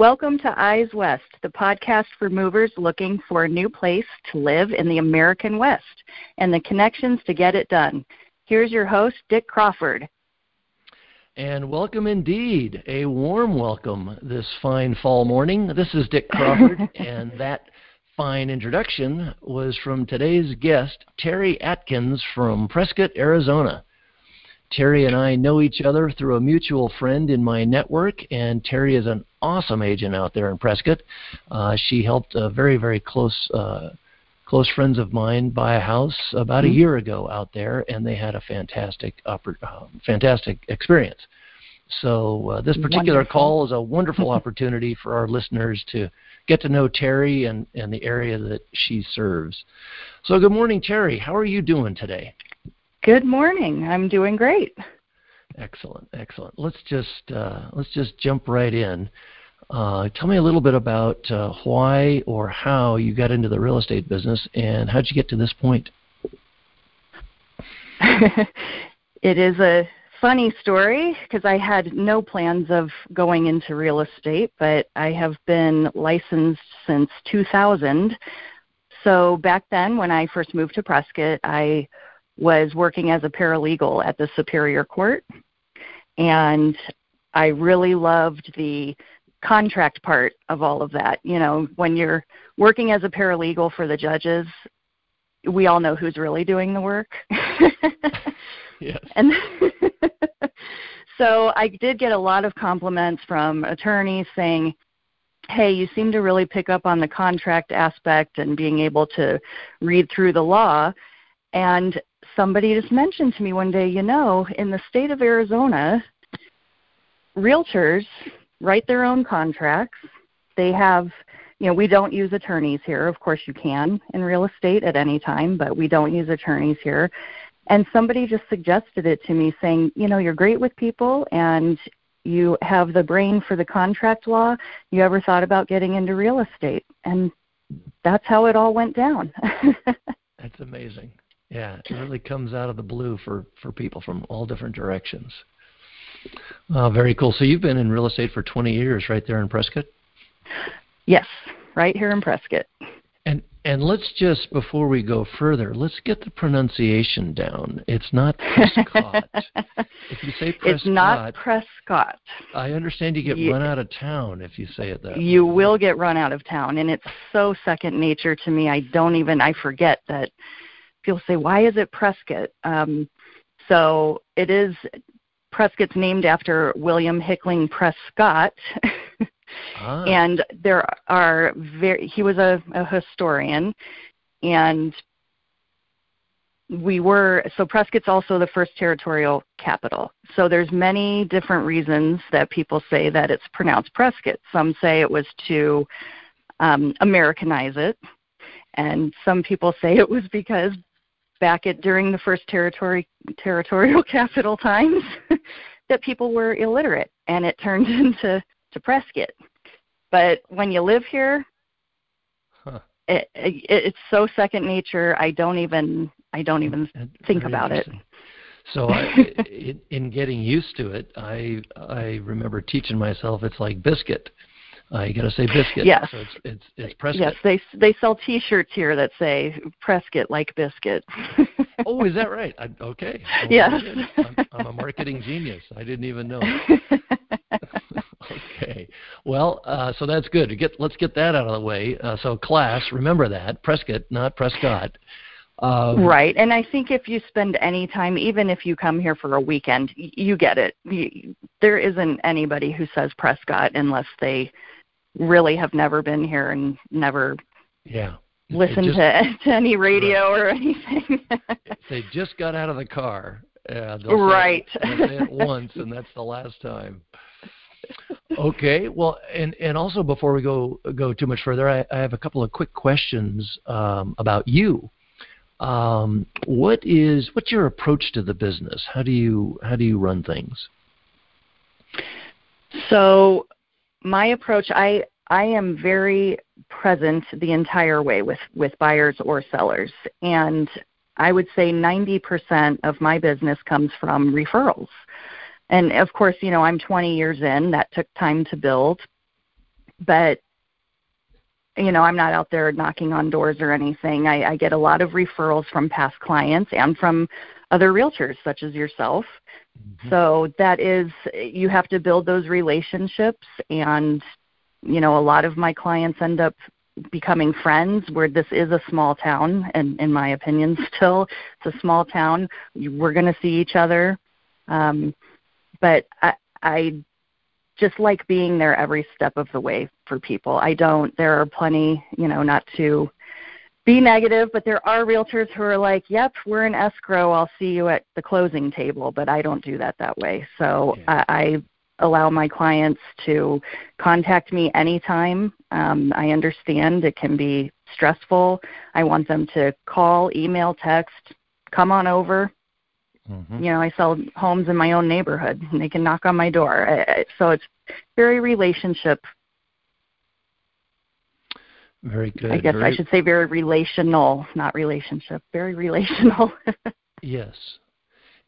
Welcome to Eyes West, the podcast for movers looking for a new place to live in the American West and the connections to get it done. Here's your host, Dick Crawford. And welcome indeed, a warm welcome this fine fall morning. This is Dick Crawford, and that fine introduction was from today's guest, Terry Atkins from Prescott, Arizona. Terry and I know each other through a mutual friend in my network, and Terry is an awesome agent out there in Prescott. Uh, she helped a very, very close uh, close friends of mine buy a house about mm-hmm. a year ago out there, and they had a fantastic uh, fantastic experience. So uh, this particular wonderful. call is a wonderful opportunity for our listeners to get to know Terry and, and the area that she serves. So good morning, Terry. How are you doing today? Good morning. I'm doing great. Excellent, excellent. Let's just uh, let's just jump right in. Uh, tell me a little bit about uh, why or how you got into the real estate business, and how'd you get to this point? it is a funny story because I had no plans of going into real estate, but I have been licensed since 2000. So back then, when I first moved to Prescott, I was working as a paralegal at the Superior Court, and I really loved the contract part of all of that. You know, when you're working as a paralegal for the judges, we all know who's really doing the work. yes. And so I did get a lot of compliments from attorneys saying, hey, you seem to really pick up on the contract aspect and being able to read through the law. And somebody just mentioned to me one day, you know, in the state of Arizona, realtors write their own contracts. They have, you know, we don't use attorneys here. Of course, you can in real estate at any time, but we don't use attorneys here. And somebody just suggested it to me saying, you know, you're great with people and you have the brain for the contract law. You ever thought about getting into real estate? And that's how it all went down. that's amazing. Yeah, it really comes out of the blue for for people from all different directions. Uh, very cool. So you've been in real estate for 20 years, right there in Prescott. Yes, right here in Prescott. And and let's just before we go further, let's get the pronunciation down. It's not Prescott. if you say Prescott, it's not Prescott. I understand you get you, run out of town if you say it that. You way. will get run out of town, and it's so second nature to me. I don't even I forget that people say, why is it Prescott? Um, so it is Prescott's named after William Hickling Prescott. ah. And there are very, he was a, a historian, and we were so Prescott's also the first territorial capital. So there's many different reasons that people say that it's pronounced Prescott. Some say it was to um, Americanize it, and some people say it was because back at during the first territory territorial capital times that people were illiterate and it turned into to Prescott. But when you live here, huh. it, it, it's so second nature. I don't even I don't even think about it. So I, in, in getting used to it, I I remember teaching myself it's like biscuit. Uh, you got to say biscuit. Yes. So it's it's it's Prescott. Yes, they they sell T-shirts here that say Prescott like biscuit. oh, is that right? I, okay. Yes. I'm, I'm a marketing genius. I didn't even know. okay. Well, uh, so that's good. Get let's get that out of the way. Uh, so class, remember that Prescott, not Prescott. Um, right, and I think if you spend any time, even if you come here for a weekend, you get it. You, there isn't anybody who says Prescott unless they really have never been here and never yeah listened just, to, to any radio right. or anything. they just got out of the car. Uh, right. Say it, say it once, and that's the last time. Okay. Well, and and also before we go go too much further, I, I have a couple of quick questions um, about you. Um, what is what's your approach to the business? How do you how do you run things? So my approach, I I am very present the entire way with with buyers or sellers, and I would say 90% of my business comes from referrals. And of course, you know, I'm 20 years in. That took time to build. but you know, I'm not out there knocking on doors or anything. I, I get a lot of referrals from past clients and from other realtors such as yourself. Mm-hmm. So that is you have to build those relationships and you know, a lot of my clients end up becoming friends where this is a small town and in my opinion still it's a small town we're going to see each other um but i i just like being there every step of the way for people. I don't. There are plenty, you know, not to be negative, but there are realtors who are like, "Yep, we're in escrow. I'll see you at the closing table." But I don't do that that way. So. I, I allow my clients to contact me anytime. Um, I understand it can be stressful. I want them to call, email, text, come on over. Mm-hmm. You know, I sell homes in my own neighborhood, and they can knock on my door. So it's very relationship. Very good. I guess very... I should say very relational, not relationship. Very relational. yes,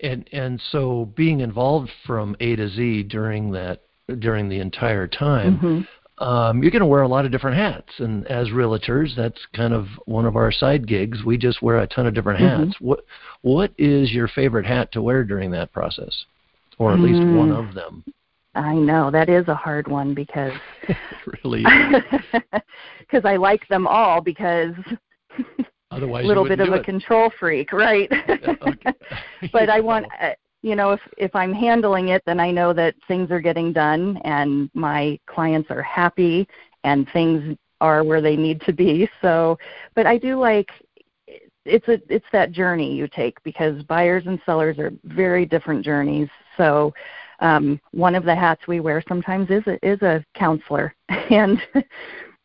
and and so being involved from A to Z during that during the entire time. Mm-hmm um, you're going to wear a lot of different hats. And as realtors, that's kind of one of our side gigs. We just wear a ton of different mm-hmm. hats. What What is your favorite hat to wear during that process, or at least mm. one of them? I know that is a hard one because really because I like them all because otherwise a little bit of a it. control freak, right? but I want uh, you know, if if I'm handling it, then I know that things are getting done and my clients are happy and things are where they need to be. So, but I do like it's a it's that journey you take because buyers and sellers are very different journeys. So, um, one of the hats we wear sometimes is a, is a counselor, and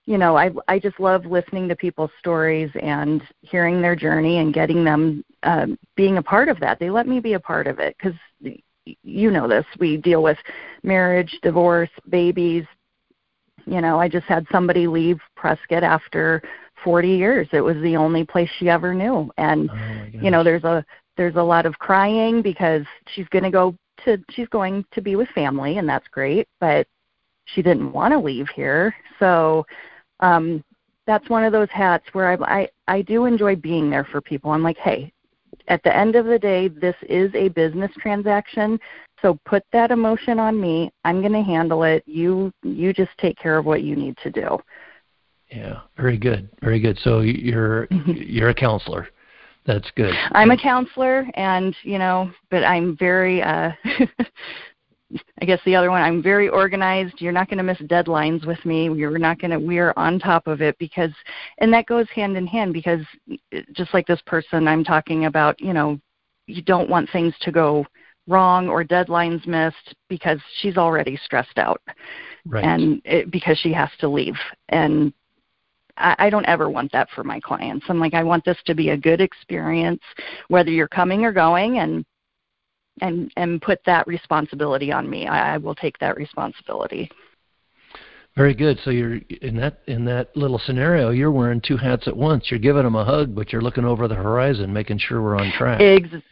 you know, I I just love listening to people's stories and hearing their journey and getting them um, being a part of that. They let me be a part of it because you know this. We deal with marriage, divorce, babies. You know, I just had somebody leave Prescott after 40 years. It was the only place she ever knew, and oh you know, there's a there's a lot of crying because she's going to go to she's going to be with family, and that's great, but she didn't want to leave here, so um, that's one of those hats where I, I I do enjoy being there for people. I'm like, hey, at the end of the day, this is a business transaction, so put that emotion on me. I'm going to handle it. You you just take care of what you need to do. Yeah, very good, very good. So you're you're a counselor. That's good. I'm a counselor, and you know, but I'm very uh, I guess the other one, I'm very organized. You're not going to miss deadlines with me. You're not going to, we're on top of it because, and that goes hand in hand because just like this person I'm talking about, you know, you don't want things to go wrong or deadlines missed because she's already stressed out. Right. And it, because she has to leave. And I, I don't ever want that for my clients. I'm like, I want this to be a good experience, whether you're coming or going. And and and put that responsibility on me. I, I will take that responsibility. Very good. So you're in that in that little scenario. You're wearing two hats at once. You're giving them a hug, but you're looking over the horizon, making sure we're on track. Ex-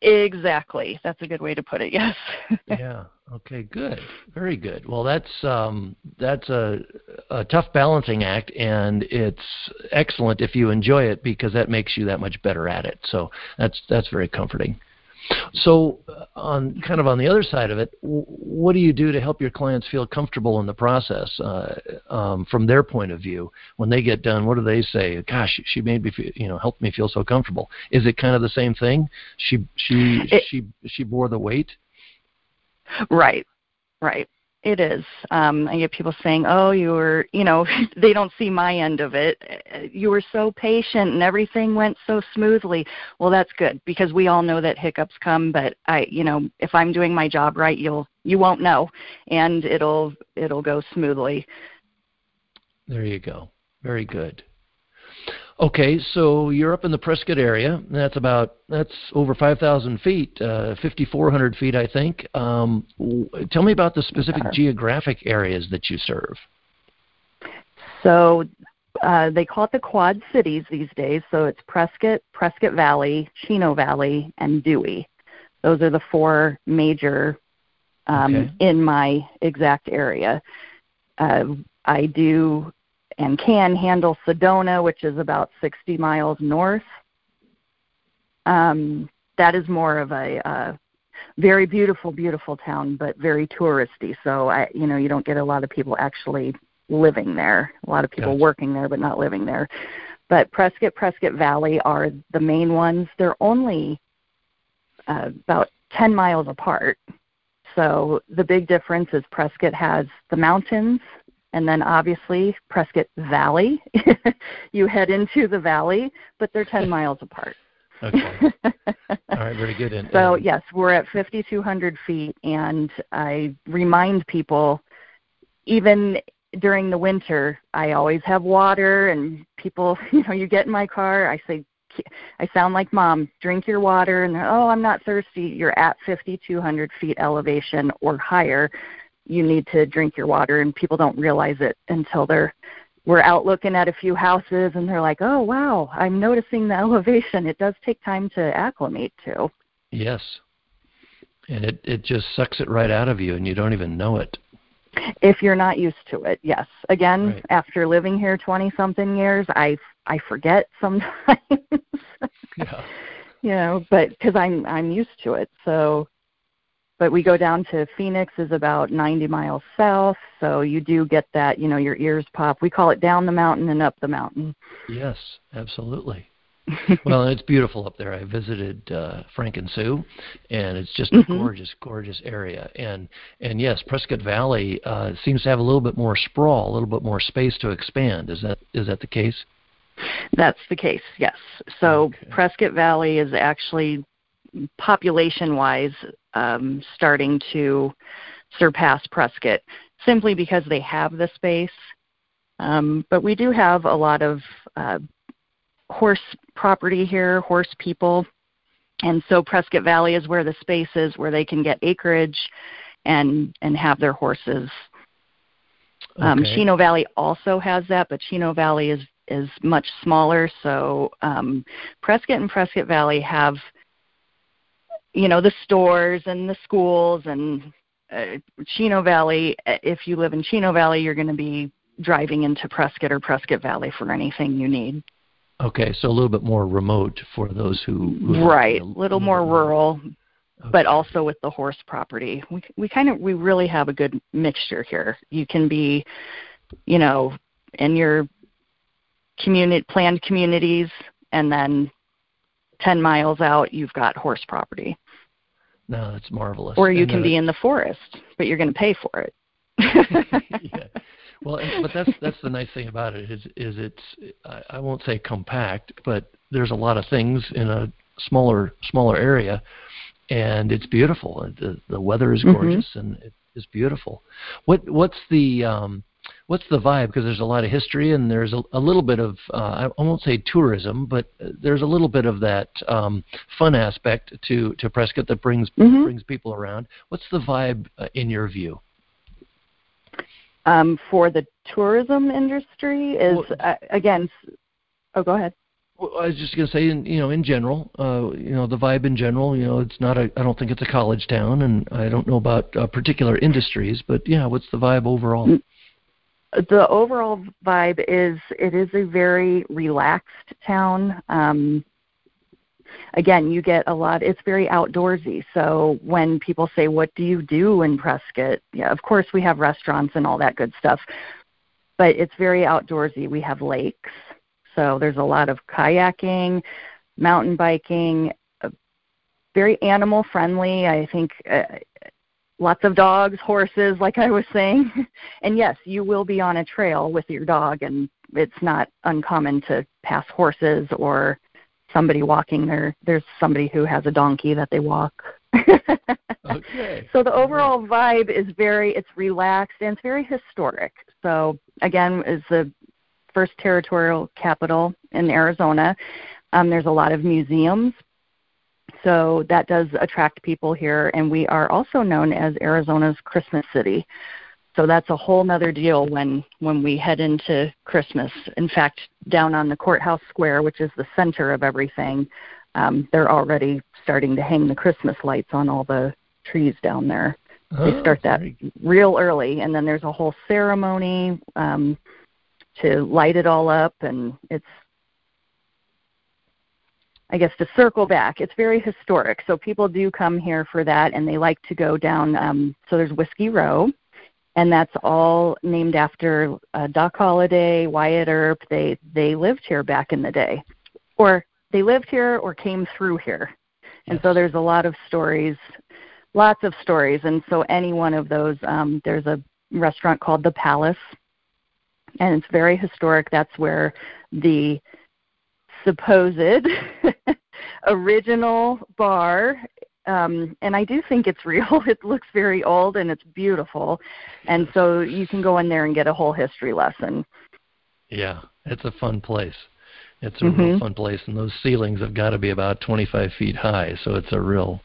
exactly. That's a good way to put it. Yes. yeah. Okay. Good. Very good. Well, that's um, that's a, a tough balancing act, and it's excellent if you enjoy it because that makes you that much better at it. So that's that's very comforting. So, uh, on kind of on the other side of it, what do you do to help your clients feel comfortable in the process uh, um, from their point of view? When they get done, what do they say? Gosh, she made me, feel, you know, helped me feel so comfortable. Is it kind of the same thing? She she it, she she bore the weight. Right, right. It is. Um, I get people saying, "Oh, you were," you know, they don't see my end of it. You were so patient, and everything went so smoothly. Well, that's good because we all know that hiccups come. But I, you know, if I'm doing my job right, you'll you won't know, and it'll it'll go smoothly. There you go. Very good. Okay, so you're up in the Prescott area. That's about that's over 5,000 feet, uh, 5,400 feet, I think. Um, tell me about the specific geographic areas that you serve. So uh, they call it the Quad Cities these days. So it's Prescott, Prescott Valley, Chino Valley, and Dewey. Those are the four major um, okay. in my exact area. Uh, I do and can handle Sedona, which is about 60 miles north. Um, that is more of a uh, very beautiful, beautiful town, but very touristy. So I, you know, you don't get a lot of people actually living there. A lot of people Gotcha. working there, but not living there. But Prescott, Prescott Valley are the main ones. They're only uh, about 10 miles apart. So the big difference is Prescott has the mountains, and then obviously Prescott Valley. you head into the valley, but they're 10 miles apart. Okay. All right. Very good. And, so yes, we're at 5,200 feet, and I remind people, even during the winter, I always have water, and people, you know, you get in my car, I say, I sound like mom, drink your water, and they're, oh, I'm not thirsty. You're at 5,200 feet elevation or higher. You need to drink your water, and people don't realize it until they're we're out looking at a few houses and they're like, "Oh, wow, I'm noticing the elevation. It does take time to acclimate to." Yes. And it it just sucks it right out of you, and you don't even know it. If you're not used to it, yes. Again, Right. after living here 20 something years, I I forget sometimes. Yeah. you know, but because I'm I'm used to it. So, but we go down to Phoenix is about 90 miles south, so you do get that. You know, your ears pop. We call it down the mountain and up the mountain. Yes. Absolutely. well, it's beautiful up there. I visited uh, Frank and Sue, and it's just a Mhm. gorgeous, gorgeous area. And and yes, Prescott Valley uh, seems to have a little bit more sprawl, a little bit more space to expand. Is that is that the case? That's the case, yes. So Okay. Prescott Valley is actually population wise um, starting to surpass Prescott simply because they have the space. Um, but we do have a lot of uh, horse property here, horse people. And so Prescott Valley is where the space is where they can get acreage and and have their horses um, Okay. Chino Valley also has that, but Chino Valley is is much smaller. So um, Prescott and Prescott Valley have, you know, the stores and the schools, and uh, Chino Valley. uh, If you live in Chino Valley, you're going to be driving into Prescott or Prescott Valley for anything you need. Okay, so a little bit more remote for those who, who right, a little more rural, but Okay. also with the horse property. We we kind of we really have a good mixture here. You can be, you know, in your community planned communities, and then ten miles out you've got horse property, No, that's marvelous. or you And, can uh, be in the forest, but you're going to pay for it. yeah. Well, but that's that's the nice thing about it is is it's I, I won't say compact, but there's a lot of things in a smaller smaller area, and it's beautiful. The the weather is Mhm. gorgeous and it is beautiful. What what's the um, what's the vibe? Because there's a lot of history and there's a, a little bit of uh, I won't say tourism, but there's a little bit of that um, fun aspect to to Prescott that brings Mhm. brings people around. What's the vibe uh, in your view? um, for the tourism industry is Well- uh, again. Oh, go ahead. Well, I was just going to say, in, you know, in general, uh, you know, the vibe in general, you know, it's not a. I don't think it's a college town, and I don't know about uh, particular industries, but yeah, what's the vibe overall? The overall vibe is it is a very relaxed town. Um, again, you get a lot. It's very outdoorsy. So when people say, "What do you do in Prescott?" Yeah, of course we have restaurants and all that good stuff, but it's very outdoorsy. We have lakes, so there's a lot of kayaking, mountain biking. uh, Very animal friendly. I think. Uh, Lots of dogs, horses, like I was saying. And yes, you will be on a trail with your dog, and it's not uncommon to pass horses or somebody walking there. There's somebody who has a donkey that they walk. Okay. so the overall vibe is very, it's relaxed and it's very historic. So again, is the first territorial capital in Arizona. Um, there's a lot of museums. So that does attract people here, and we are also known as Arizona's Christmas City. So that's a whole nother deal when when we head into Christmas. In fact, down on the courthouse square, which is the center of everything, um, they're already starting to hang the Christmas lights on all the trees down there. Oh, they start that real early, and then there's a whole ceremony um, to light it all up, and it's I guess to circle back, it's very historic. So people do come here for that, and they like to go down. Um, so there's Whiskey Row, and that's all named after uh, Doc Holliday, Wyatt Earp. They they lived here back in the day, or they lived here or came through here. And so there's a lot of stories, lots of stories. And so any one of those, um, there's a restaurant called the Palace, and it's very historic. That's where the supposed original bar um, and I do think it's real. It looks very old and it's beautiful, and so you can go in there and get a whole history lesson. Yeah, it's a fun place. It's a mm-hmm. real fun place, and those ceilings have got to be about 25 feet high. So it's a real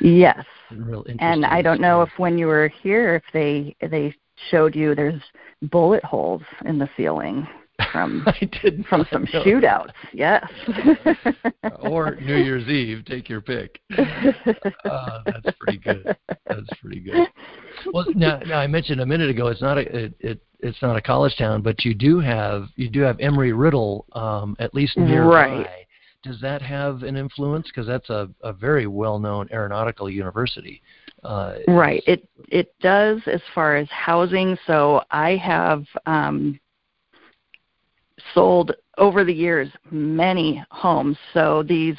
yes, real interesting. And I don't know if when you were here, if they they showed you there's bullet holes in the ceiling from I did from some know. shootouts. Yes. or New Year's Eve, take your pick. Uh, that's pretty good. That's pretty good. Well, now, now I mentioned a minute ago, it's not a it, it it's not a college town, but you do have you do have Embry Riddle um, at least nearby. Right. Does that have an influence? Because that's a, a very well known aeronautical university. Uh, right. It it does as far as housing. So I have um, sold over the years many homes. So these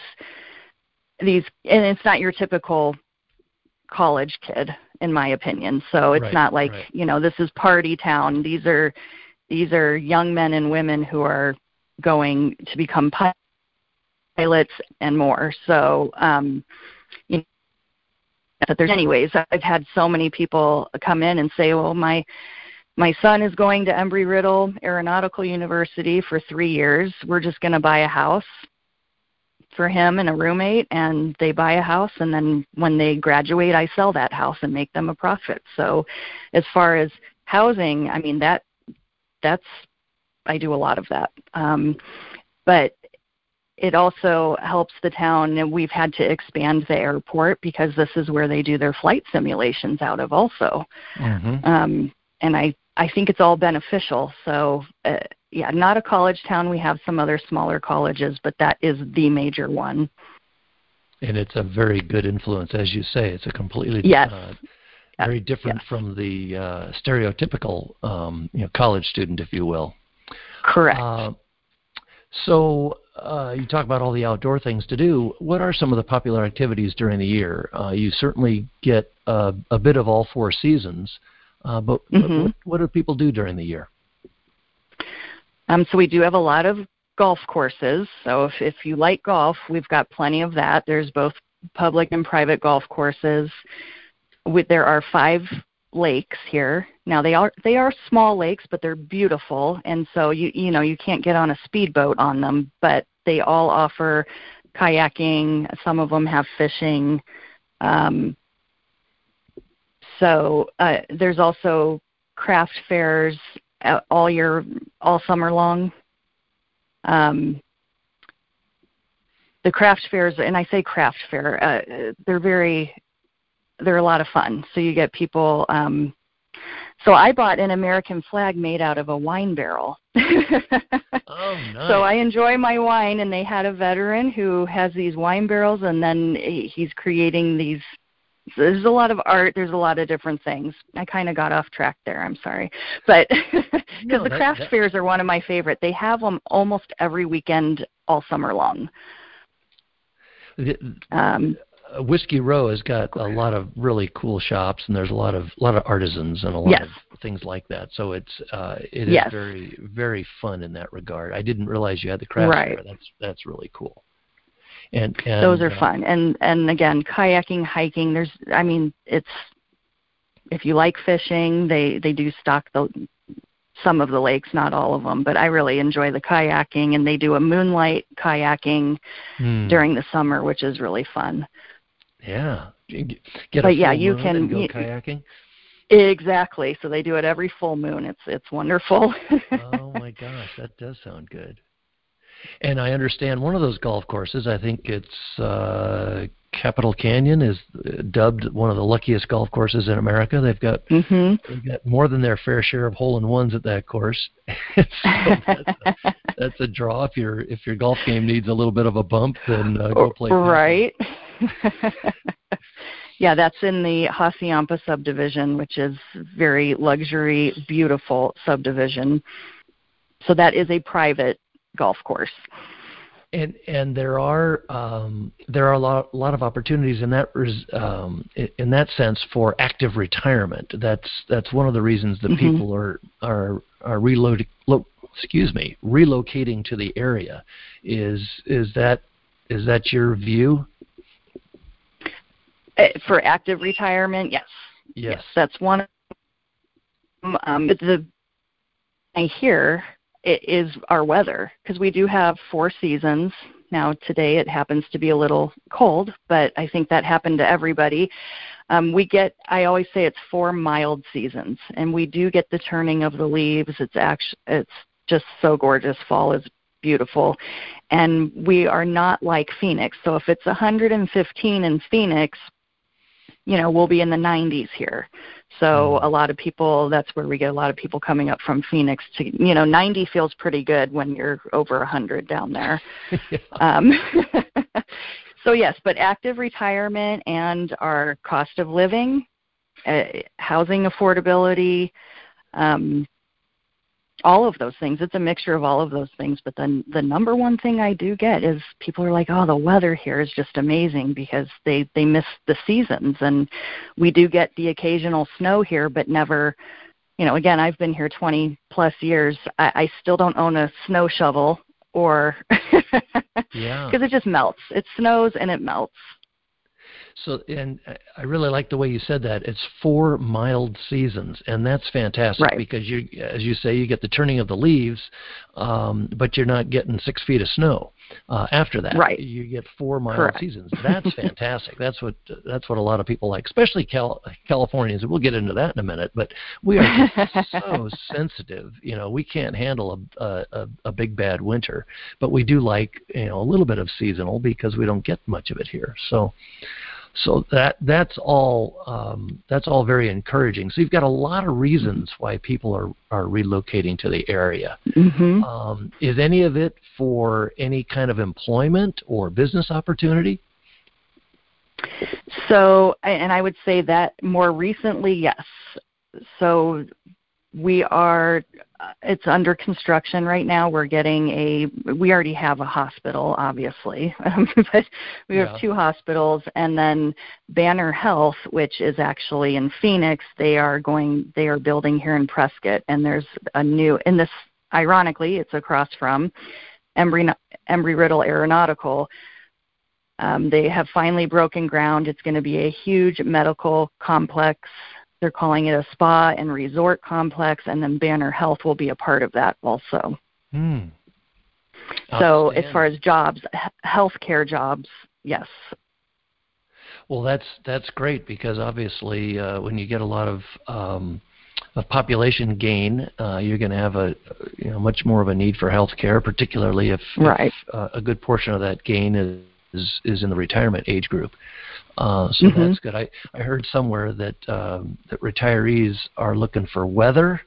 these and it's not your typical college kid in my opinion. So it's right, not like, right. you know, this is party town. These are these are young men and women who are going to become pilots and more. So um you know but there's anyways I've had so many people come in and say, "Well, my my son is going to Embry Riddle Aeronautical University for three years. We're just going to buy a house for him and a roommate, and they buy a house, and then when they graduate, I sell that house and make them a profit. So, as far as housing, I mean that that's I do a lot of that, um, but it also helps the town and we've had to expand the airport because this is where they do their flight simulations out of also mm-hmm. um, and i I think it's all beneficial. So, uh, yeah, not a college town. We have some other smaller colleges, but that is the major one. And it's a very good influence, as you say. It's a completely yes. uh, very different yes. from the uh, stereotypical um, you know, college student, if you will. Correct. Uh, so uh, you talk about all the outdoor things to do. What are some of the popular activities during the year? Uh, you certainly get a bit of all four seasons. Uh, but, mm-hmm. what, what, do people do during the year? Um, so we do have a lot of golf courses. So if, if you like golf, we've got plenty of that. There's both public and private golf courses. With, there are five lakes here. Now they are they are small lakes, but they're beautiful, and so you you know you can't get on a speedboat on them, but they all offer kayaking. Some of them have fishing. Um, so uh, there's also craft fairs all year, all summer long. Um, the craft fairs, and I say craft fair, uh, they're very, they're a lot of fun. So you get people. Um, so I bought an American flag made out of a wine barrel. oh, nice. So I enjoy my wine, and they had a veteran who has these wine barrels, and then he's creating these there's a lot of art there's a lot of different things i kind of got off track there i'm sorry but because no, the craft that... fairs are one of my favorite they have them almost every weekend all summer long the, um, uh, Whiskey Row has got a lot of really cool shops, and there's a lot of a lot of artisans and a lot yes. of things like that. So it's uh, it is yes. very very fun in that regard. I didn't realize you had the craft right. fair. That's that's really cool. And, and those are uh, fun. And and again kayaking hiking there's i mean it's if you like fishing they they do stock the some of the lakes not all of them but i really enjoy the kayaking and they do a moonlight kayaking hmm. during the summer which is really fun. Yeah. Get but a yeah you can go you, kayaking? exactly. So they do it every full moon. It's it's wonderful. Oh my gosh that does sound good and I understand one of those golf courses. I think it's uh, Capital Canyon is dubbed one of the luckiest golf courses in America. They've got mm-hmm. they've got more than their fair share of hole in ones at that course. so that's, a, that's, a, draw. If your if your golf game needs a little bit of a bump, then uh, go play. Right. yeah, that's in the Hassayampa subdivision, which is very luxury, beautiful subdivision. So that is a private golf course and and there are um, there are a lot a lot of opportunities in that res, um, in that sense for active retirement. That's that's one of the reasons that mm-hmm. people are are are reloading. Lo, excuse me, relocating to the area. Is is that is that your view? Uh, for active retirement, yes. Yes, yes that's one. Um, the I hear is our weather because we do have four seasons. Now, today it happens to be a little cold, but I think that happened to everybody. Um, we get, I always say it's four mild seasons, and we do get the turning of the leaves. It's actually, it's just so gorgeous. Fall is beautiful. And we are not like Phoenix. So if it's 115 in Phoenix, you know, we'll be in the 90s here. So hmm. a lot of people, that's where we get a lot of people coming up from Phoenix to, you know, 90 feels pretty good when you're over 100 down there. um, so yes, but active retirement and our cost of living, uh, housing affordability, um, all of those things. It's a mixture of all of those things. But then the number one thing I do get is people are like, "Oh, the weather here is just amazing," because they they miss the seasons, and we do get the occasional snow here, but never. You know, again, I've been here 20 plus years. I, I still don't own a snow shovel or yeah because it just melts it snows and it melts so, and I really like the way you said that. It's four mild seasons, and that's fantastic right. because you, as you say, you get the turning of the leaves, um, but you're not getting six feet of snow uh, after that. Right. You get four mild Correct. seasons. That's fantastic. that's what that's what a lot of people like, especially Cal- Californians. We'll get into that in a minute, but we are so sensitive. You know, we can't handle a, a a big bad winter, but we do like you know a little bit of seasonal because we don't get much of it here. So. So that that's all um, that's all very encouraging. So you've got a lot of reasons why people are are relocating to the area. Mm-hmm. Um, is any of it for any kind of employment or business opportunity? So, and I would say that more recently, yes. So we are uh, it's under construction right now. We're getting a we already have a hospital obviously but we have yeah. two hospitals. And then banner health which is actually in phoenix they are going they are building here in prescott. And there's a new in this ironically it's across from embry embry riddle aeronautical. Um, they have finally broken ground. It's going to be a huge medical complex they're calling it a spa and resort complex, and then Banner Health will be a part of that also. Hmm. So, as far as jobs, healthcare jobs, yes. Well, that's that's great because obviously, uh, when you get a lot of um, of population gain, uh, you're going to have a you know much more of a need for health care, particularly if, right. if uh, a good portion of that gain is is, is in the retirement age group. Uh, so mm-hmm. that's good. I, I heard somewhere that um, that retirees are looking for weather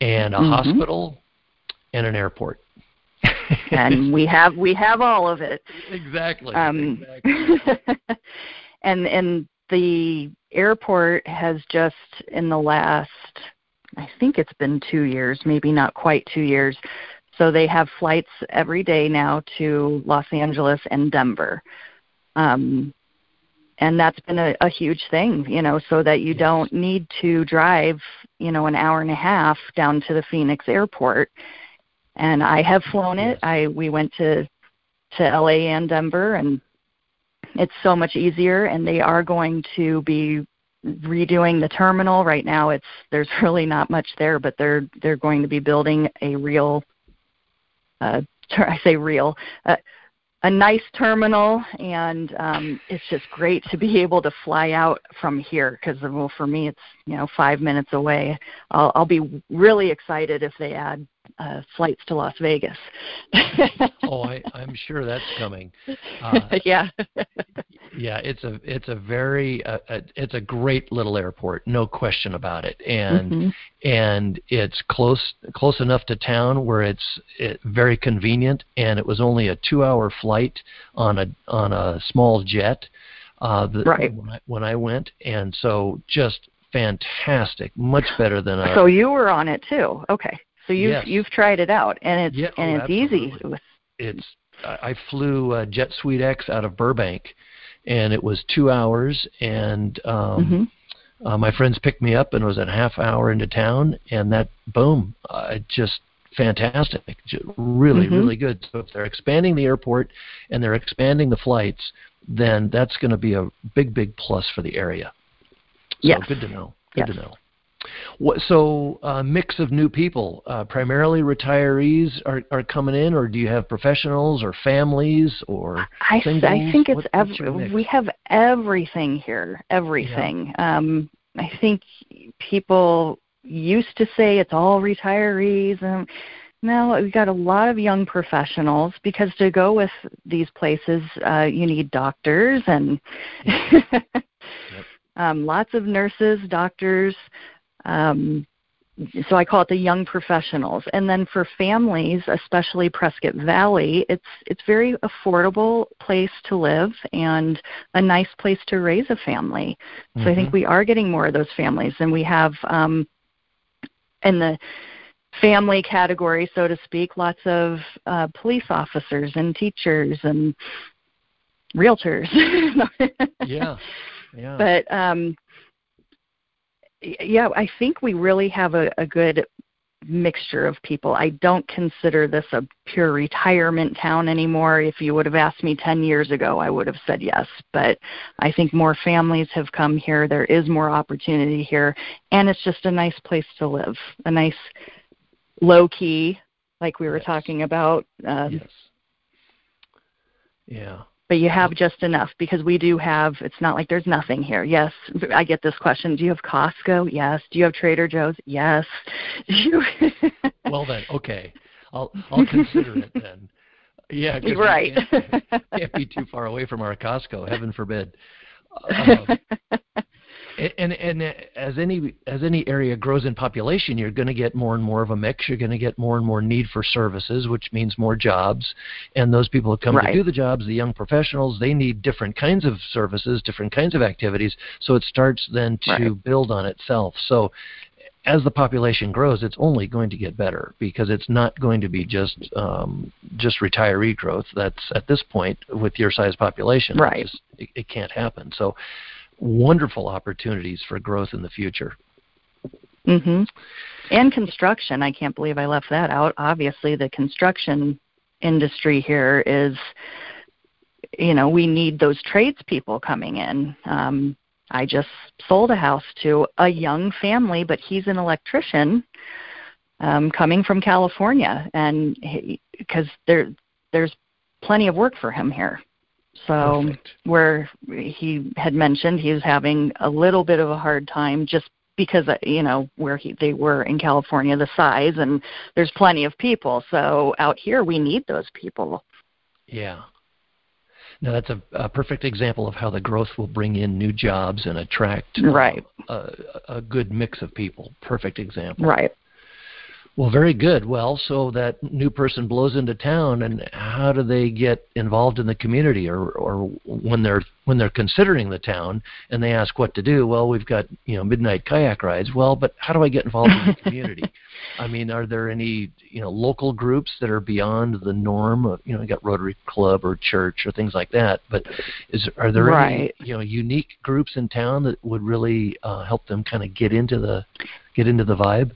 and a mm-hmm. hospital and an airport. and we have we have all of it. Exactly. Um, exactly. and and the airport has just in the last I think it's been 2 years, maybe not quite 2 years. So they have flights every day now to Los Angeles and Denver um, and that's been a, a huge thing, you know, so that you don't need to drive, you know, an hour and a half down to the Phoenix airport. And I have flown it. I we went to to LA and Denver and it's so much easier and they are going to be redoing the terminal right now it's there's really not much there but they're they're going to be building a real uh I say real uh, a nice terminal, and um, it's just great to be able to fly out from here because, well, for me, it's you know five minutes away. I'll, I'll be really excited if they add uh, flights to Las Vegas. oh, I, I'm sure that's coming. Uh, yeah. yeah, it's a it's a very uh, a, uh, it's a great little airport, no question about it, and mm-hmm. and it's close close enough to town where it's it, very convenient, and it was only a two hour flight on a on a small jet. Uh, the, right. When I, when I went, and so just fantastic, much better than a. So you were on it too. Okay. So you've yes. you've tried it out, and it's yeah, and oh, it's easy. It's I flew uh, Jet Suite X out of Burbank, and it was two hours, and um, mm-hmm. uh, my friends picked me up, and it was a half hour into town, and that boom, uh, just fantastic, just really mm-hmm. really good. So if they're expanding the airport and they're expanding the flights, then that's going to be a big big plus for the area. So yes. good to know. Good yes. to know. What, so a uh, mix of new people, uh, primarily retirees are, are coming in, or do you have professionals or families or I, singles? I think it's what, every, we have everything here, everything. Yeah. Um, I think people used to say it's all retirees and no, we've got a lot of young professionals because to go with these places, uh, you need doctors and yep. um, lots of nurses, doctors, um, so I call it the young professionals. And then for families, especially Prescott Valley, it's it's very affordable place to live and a nice place to raise a family. Mm-hmm. So I think mm-hmm. we are getting more of those families, and we have um, in the family category, so to speak, lots of uh, police officers and teachers and realtors. yeah, yeah. But um, yeah, I think we really have a, a good mixture of people. I don't consider this a pure retirement town anymore. If you would have asked me 10 years ago, I would have said yes. But I think more families have come here. There is more opportunity here. And it's just a nice place to live, a nice low key, like we were yes. talking about. Um, yes. Yeah but you have just enough because we do have it's not like there's nothing here. Yes i get this question. Do you have costco? Yes. Do you have trader joe's? Yes. Well then okay. I'll i'll consider it then. Yeah right. can't, can't, be too far away from our costco heaven forbid. Um, and and as any as any area grows in population, you're going to get more and more of a mix. You're going to get more and more need for services, which means more jobs. And those people who come right. to do the jobs, the young professionals, they need different kinds of services, different kinds of activities. So it starts then to right. build on itself. So as the population grows, it's only going to get better because it's not going to be just um, just retiree growth. That's at this point with your size population, right? Just, it, it can't happen. So wonderful opportunities for growth in the future. Mhm. And construction, I can't believe I left that out. Obviously, the construction industry here is you know, we need those tradespeople coming in. Um I just sold a house to a young family, but he's an electrician um coming from California and because there there's plenty of work for him here. So Perfect. where he had mentioned he was having a little bit of a hard time just because uh, you know where he, they were in California, the size, and there's plenty of people. So out here, we need those people. Yeah. Now that's a, a perfect example of how the growth will bring in new jobs and attract uh, right. a, a good mix of people. Perfect example. Right. Well, very good. Well, so that new person blows into town, and how do they get involved in the community, or or when they're when they're considering the town and they ask what to do? Well, we've got you know midnight kayak rides. Well, but how do I get involved in the community? I mean, are there any you know local groups that are beyond the norm? Of, you know, you got Rotary Club or church or things like that. But is are there right. any you know unique groups in town that would really uh, help them kind of get into the get into the vibe?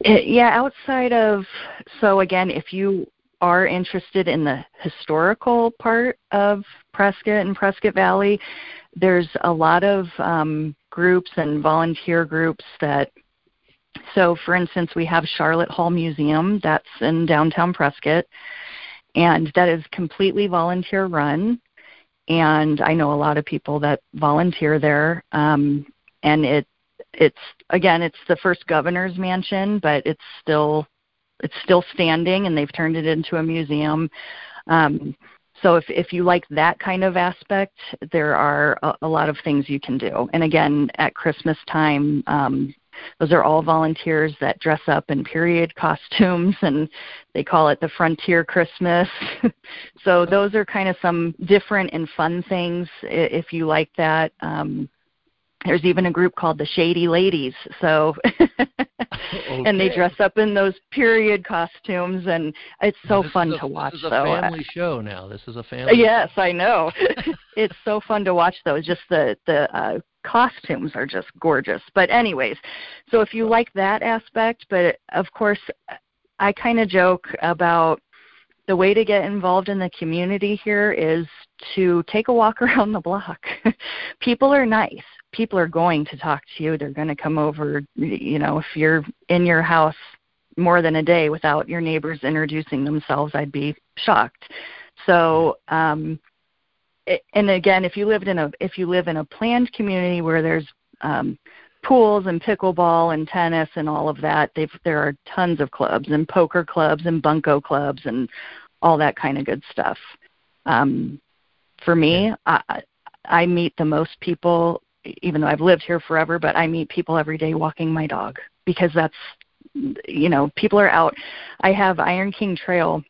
It, yeah, outside of so again, if you are interested in the historical part of Prescott and Prescott Valley, there's a lot of um, groups and volunteer groups that. So, for instance, we have Sharlot Hall Museum that's in downtown Prescott, and that is completely volunteer run. And I know a lot of people that volunteer there, um, and it it's again it's the first governor's mansion but it's still it's still standing, and they've turned it into a museum. Um, so if if you like that kind of aspect, there are a, a lot of things you can do. And again, at Christmas time, um, those are all volunteers that dress up in period costumes, and they call it the Frontier Christmas. so those are kind of some different and fun things if you like that. Um, there's even a group called the Shady Ladies. So okay. and they dress up in those period costumes and it's so fun a, to watch This is a so family show now. This is a family Yes, I know. it's so fun to watch though. Just the the uh costumes are just gorgeous. But anyways, so if you like that aspect, but of course I kind of joke about the way to get involved in the community here is to take a walk around the block. People are nice people are going to talk to you. They're going to come over. You know, if you're in your house more than a day without your neighbors introducing themselves, I'd be shocked. So, um, and again, if you lived in a if you live in a planned community where there's um, pools and pickleball and tennis and all of that, they've, there are tons of clubs and poker clubs and bunco clubs and all that kind of good stuff. Um, for me, I, I meet the most people even though I've lived here forever, but I meet people every day walking my dog because that's you know, people are out. I have Iron King Trail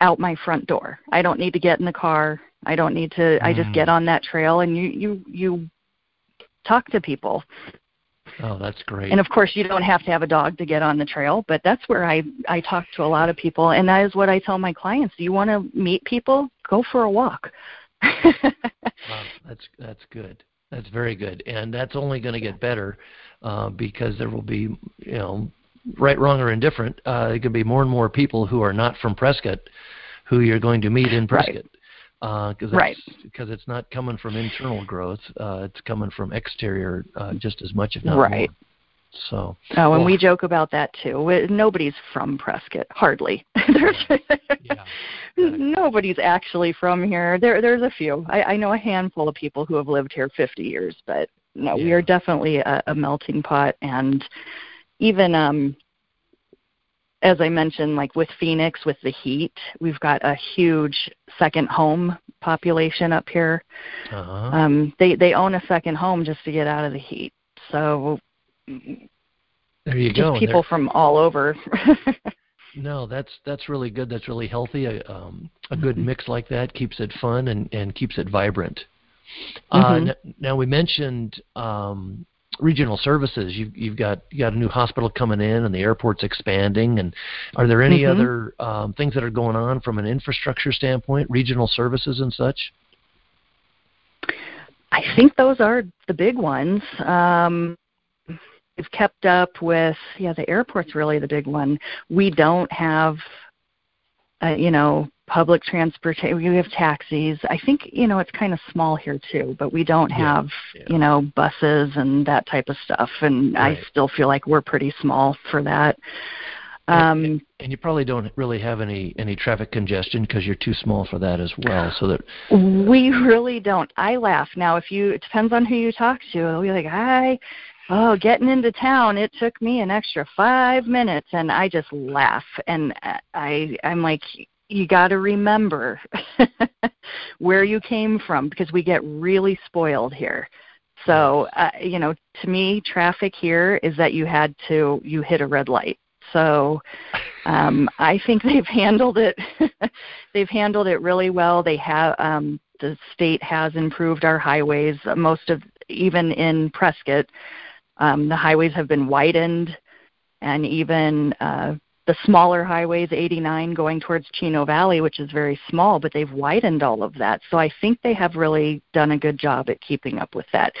out my front door. I don't need to get in the car. I don't need to mm. I just get mm. on that trail and you you you talk to people. Oh, that's great. And of course, you don't have to have a dog to get on the trail, but that's where I I talk to a lot of people, and that is what I tell my clients. Do you want to meet people? Go for a walk. wow, that's that's good. That's very good, and that's only going to get better uh, because there will be, you know, right, wrong, or indifferent. Uh, there could be more and more people who are not from Prescott who you're going to meet in Prescott. Right. Because uh, right. because it's not coming from internal growth, uh, it's coming from exterior uh, just as much, if not right. more. So. Oh, and we joke about that too. Nobody's from Prescott, hardly. there's yeah, nobody's actually from here. There, there's a few. I, I know a handful of people who have lived here 50 years, but no, yeah. we are definitely a, a melting pot. And even, um, as I mentioned, like with Phoenix, with the heat, we've got a huge second home population up here. Uh-huh. Um, they they own a second home just to get out of the heat. So there you just go. People from all over. no, that's that's really good. That's really healthy. A, um, a good mm-hmm. mix like that keeps it fun and, and keeps it vibrant. Uh, mm-hmm. Uh, n- now we mentioned um, regional services. You've you've got you got a new hospital coming in, and the airport's expanding. And are there any mm-hmm. other um, things that are going on from an infrastructure standpoint, regional services and such? I think those are the big ones. Um, we've kept up with yeah the airport's really the big one we don't have uh, you know public transportation we have taxis i think you know it's kind of small here too but we don't have yeah, yeah. you know buses and that type of stuff and right. i still feel like we're pretty small for that um, and, and you probably don't really have any any traffic congestion because you're too small for that as well. So that we really don't. I laugh now. If you it depends on who you talk to. They'll be like, "I oh, getting into town, it took me an extra five minutes, and I just laugh, and I I'm like, you got to remember where you came from because we get really spoiled here. So, uh, you know, to me, traffic here is that you had to you hit a red light. So, um, I think they've handled it. they've handled it really well. They have um, the state has improved our highways. Most of even in Prescott, um, the highways have been widened, and even uh, the smaller highways, 89 going towards Chino Valley, which is very small, but they've widened all of that. So I think they have really done a good job at keeping up with that.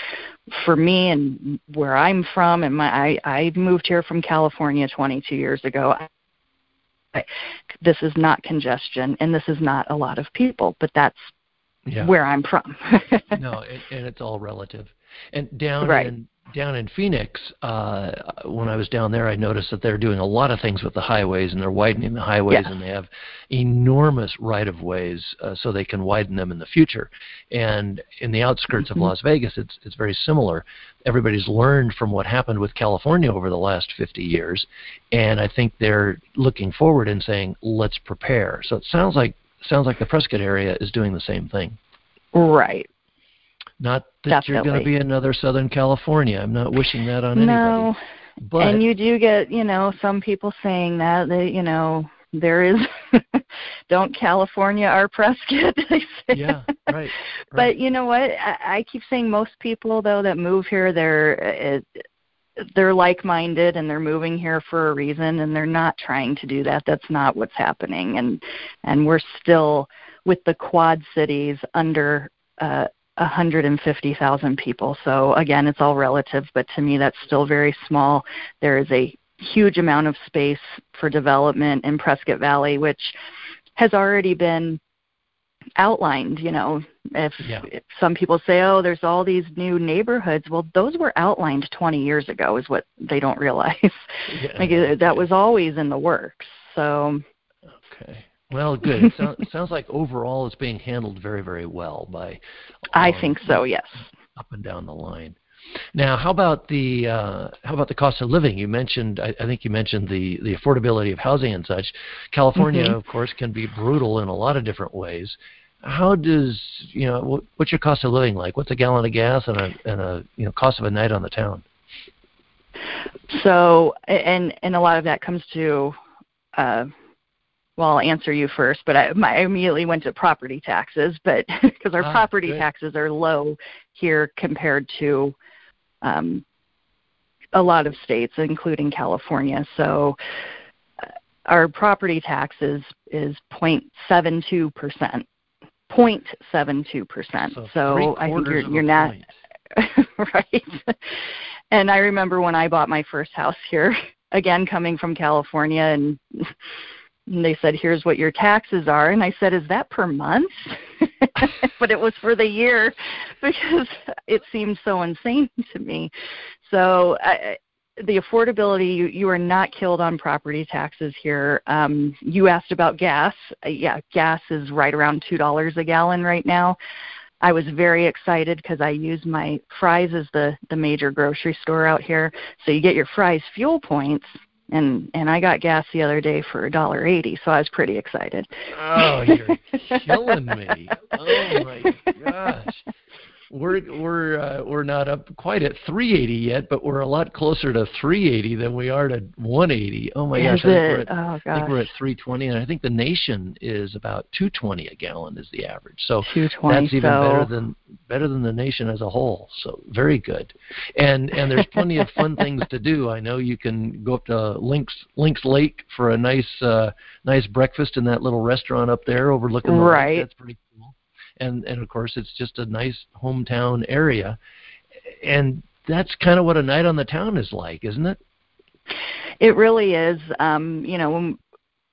For me and where I'm from, and my I, I moved here from California 22 years ago. I, this is not congestion, and this is not a lot of people, but that's yeah. where I'm from. no, and, and it's all relative. And down right. in down in Phoenix, uh, when I was down there, I noticed that they're doing a lot of things with the highways, and they're widening the highways, yes. and they have enormous right of ways uh, so they can widen them in the future. And in the outskirts mm-hmm. of Las Vegas, it's it's very similar. Everybody's learned from what happened with California over the last 50 years, and I think they're looking forward and saying, let's prepare. So it sounds like sounds like the Prescott area is doing the same thing. Right. Not that Definitely. you're going to be another Southern California. I'm not wishing that on no. anybody. But and you do get, you know, some people saying that that you know there is don't California our Prescott. they say. yeah, right, right. But you know what? I, I keep saying most people though that move here, they're it, they're like-minded and they're moving here for a reason, and they're not trying to do that. That's not what's happening, and and we're still with the Quad Cities under. Uh, 150,000 people. So again, it's all relative, but to me that's still very small. There is a huge amount of space for development in Prescott Valley, which has already been outlined. You know, if, Yeah. if some people say, "Oh, there's all these new neighborhoods," well, those were outlined 20 years ago, is what they don't realize. Yeah. like uh, that was always in the works. So Okay. Well, good. It, it sounds like overall it's being handled very, very well by. I um, think so. Yes. Up and down the line. Now, how about the uh, how about the cost of living? You mentioned, I, I think you mentioned the the affordability of housing and such. California, Mhm. of course, can be brutal in a lot of different ways. How does you know what, what's your cost of living like? What's a gallon of gas and a and a you know cost of a night on the town? So, and and a lot of that comes to, uh, well, I'll answer you first, but I, my, I immediately went to property taxes, but because our Ah, property good. taxes are low here compared to um, a lot of states, including California. So, uh, our property taxes is 0.72 percent. 0.72 percent. So, So I think you're you're not right? And I remember when I bought my first house here, again coming from California, and, and they said, "Here's what your taxes are," and I said, "Is that per month?" but it was for the year because it seemed so insane to me. So I, the affordability, you, you are not killed on property taxes here. Um, you asked about gas. Uh, yeah, gas is right around two dollars a gallon right now. I was very excited because I use my Fry's as the the major grocery store out here. So you get your Fry's fuel points, and and I got gas the other day for a dollar eighty. So I was pretty excited. Oh, you're killing me! Oh my gosh, we're we're uh, we're not up quite at 380 yet, but we're a lot closer to 380 than we are to 180. Oh my Is gosh, I think we're at, Oh I think we're at 320, and I think the nation is about 220 a gallon is the average. So that's even so better than better than the nation as a whole. So very good, and and there's plenty of fun things to do. I know you can go up to Lynx Lynx Lake for a nice uh, nice breakfast in that little restaurant up there overlooking the Right. lake. That's pretty cool. And and of course it's just a nice hometown area, and that's kind of what a night on the town is like, isn't it? It really is. Um, you know,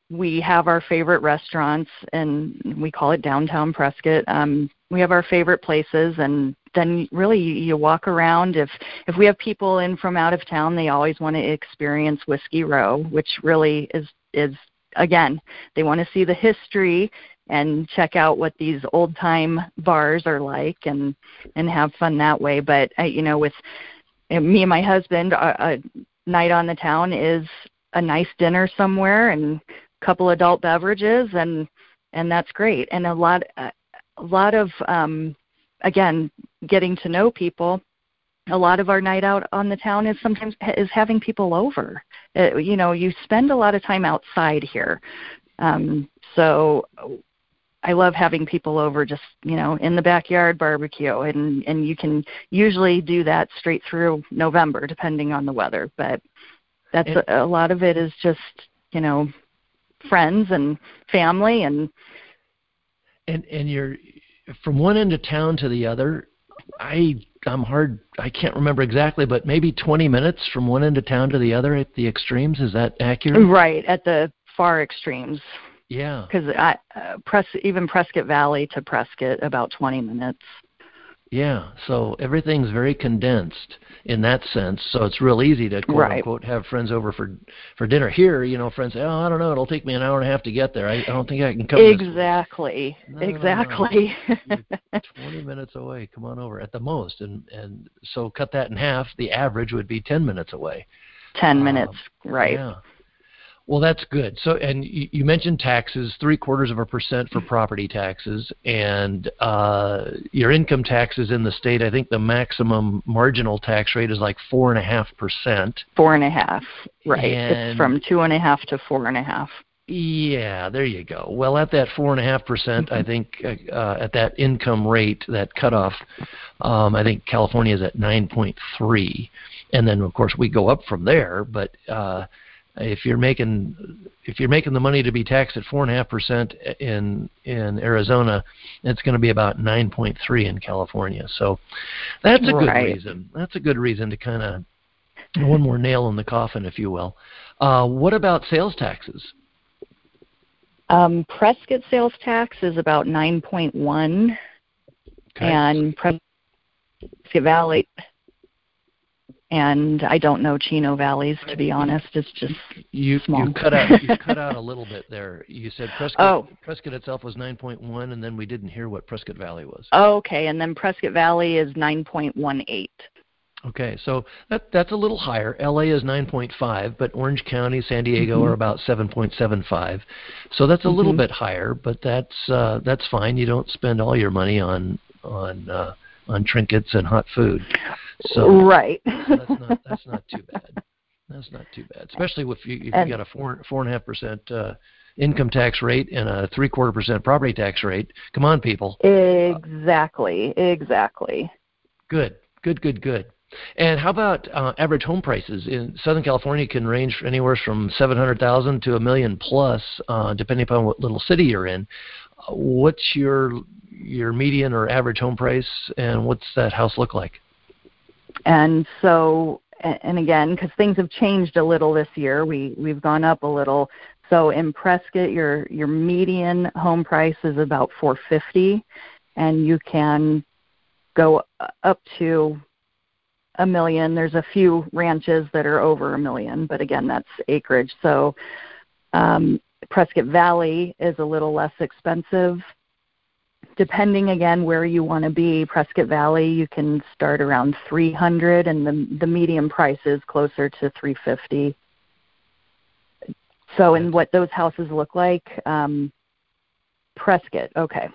we have our favorite restaurants, and we call it downtown Prescott. Um, we have our favorite places, and then really you walk around. If if we have people in from out of town, they always want to experience Whiskey Row, which really is is again they want to see the history and check out what these old time bars are like and and have fun that way. But uh, you know, with uh, me and my husband, a, a night on the town is a nice dinner somewhere and a couple adult beverages and and that's great. And a lot a lot of um again getting to know people a lot of our night out on the town is sometimes is having people over. Uh, you know you spend a lot of time outside here. Um so I love having people over just, you know, in the backyard barbecue and and you can usually do that straight through November depending on the weather, but that's And- a, a lot of it is just, you know, friends and family and And and you're from one end of town to the other. I I'm hard. I can't remember exactly, but maybe 20 minutes from one end of town to the other at the extremes. Is that accurate? right at the far extremes Yeah. because I uh, Pres even Prescott Valley to Prescott about 20 minutes. Yeah, so everything's very condensed in that sense. So it's real easy to quote Right. unquote have friends over for for dinner. Here, you know, friends say, "Oh, I don't know, it'll take me an hour and a half to get there. I, I don't think I can come." this week." Exactly. No, no, no, no. exactly. 20 minutes away. Come on over at the most, and and so cut that in half. The average would be 10 minutes away. 10 Um, minutes, right. Yeah. Well, that's good. So, and you, you mentioned taxes, three quarters of a percent for property taxes, and uh, your income taxes in the state. I think the maximum marginal tax rate is like four and a half percent. Four and a half, right. And- it's from two and a half to four and a half. Yeah, there you go. Well, at that four and a half percent, I think uh, uh, at that income rate, that cutoff, um, I think California is at nine point three, and then of course we go up from there. But uh, if you're making if you're making the money to be taxed at four and a half percent in in Arizona, it's going to be about nine point three in California. So that's a good Right. reason. That's a good reason to kind of one more nail in the coffin, if you will. Uh, what about sales taxes? Um, Prescott sales tax is about 9.1, Okay. and Prescott Valley, and I don't know Chino Valleys to be honest. It's just You Small. you cut out you cut out a little bit there. You said Prescott Oh. Prescott itself was 9.1 and then we didn't hear what Prescott Valley was. oh, okay, and then Prescott Valley is 9.18. Okay, so that that's a little higher. LA is 9.5, but Orange County, San Diego Mhm. are about 7.75. So that's a little Mhm. bit higher, but that's uh that's fine. You don't spend all your money on on uh on trinkets and hot food. So right. that's not that's not too bad. That's not too bad, especially if you if you got a four four and a half percent uh, income tax rate and a three quarter percent property tax rate. Come on, people. exactly. Exactly. Good, good, good, good. And how about uh, average home prices in Southern California? Can range anywhere from seven hundred thousand to a million plus, uh, depending upon what little city you're in. Uh, What's your your median or average home price, and what's that house look like? And so, and again, because things have changed a little this year, we we've gone up a little. So in Prescott, your your median home price is about 450, and you can go up to a million. There's a few ranches that are over a million, but again, that's acreage. So um, Prescott Valley is a little less expensive. Depending again where you want to be, Prescott Valley you can start around 300, and the the medium price is closer to 350. So, and what those houses look like, um, Prescott. Okay,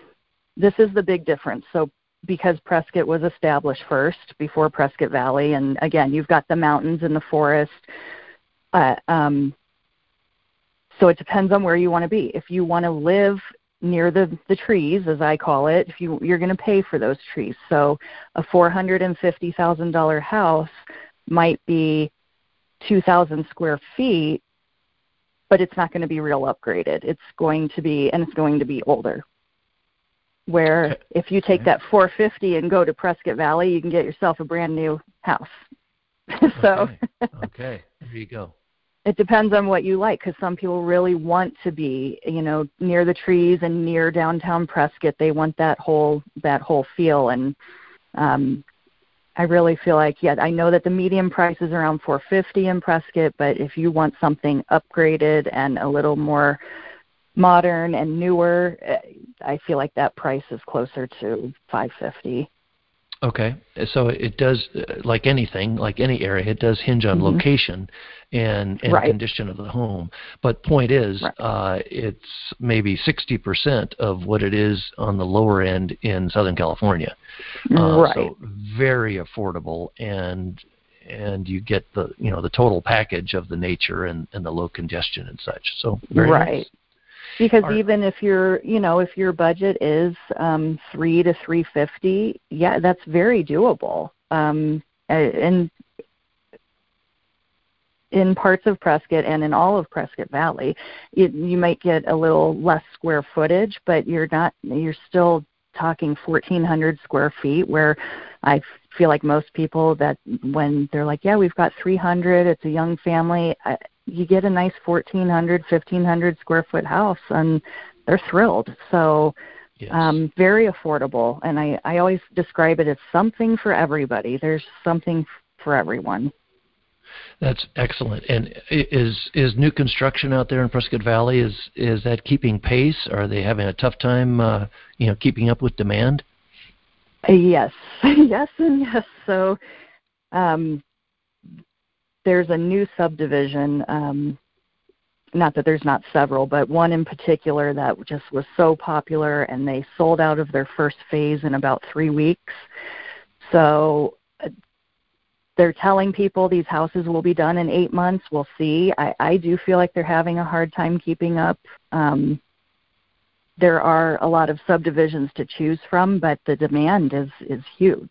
this is the big difference. So, because Prescott was established first before Prescott Valley, and again, you've got the mountains and the forest. Uh, um, so it depends on where you want to be. If you want to live near the the trees, as I call it, if you you're going to pay for those trees. So a four hundred and fifty thousand dollar house might be two thousand square feet, but it's not going to be real upgraded. It's going to be and it's going to be older. Where if you take that 450 and go to Prescott Valley, you can get yourself a brand new house. so Okay. okay, there you go. It depends on what you like because some people really want to be you know near the trees and near downtown prescott. They want that whole that whole feel. And um i really feel like yeah i know that the medium price is around 450 in prescott but if you want something upgraded and a little more modern and newer eh, i feel like that price is closer to 550 Okay, so it does, like anything, like any area, it does hinge on Mhm. location and, and Right. condition of the home. But point is, Right. uh, it's maybe 60% of what it is on the lower end in Southern California. Uh, right So very affordable, and and you get the you know the total package of the nature and, and the low congestion and such. So very right nice. Because Are- even if your you know if your budget is um three to three fifty yeah that's very doable. Um and in parts of prescott and in all of prescott valley it, you might get a little less square footage but you're not you're still talking fourteen hundred square feet where i feel like most people that when they're like yeah we've got three hundred it's a young family I, you get a nice 1400 1500 square foot house and they're thrilled so Yes. Um, very affordable, and I, I always describe it as something for everybody. There's something for everyone. That's excellent. And is is new construction out there in Prescott Valley is is that keeping pace? Are they having a tough time, uh, you know, keeping up with demand? Yes, yes, and yes. So, um, there's a new subdivision. Um, not that there's not several, but one in particular that just was so popular, and they sold out of their first phase in about three weeks. So they're telling people these houses will be done in eight months. We'll see. I, I do feel like they're having a hard time keeping up. Um, there are a lot of subdivisions to choose from, but the demand is is huge.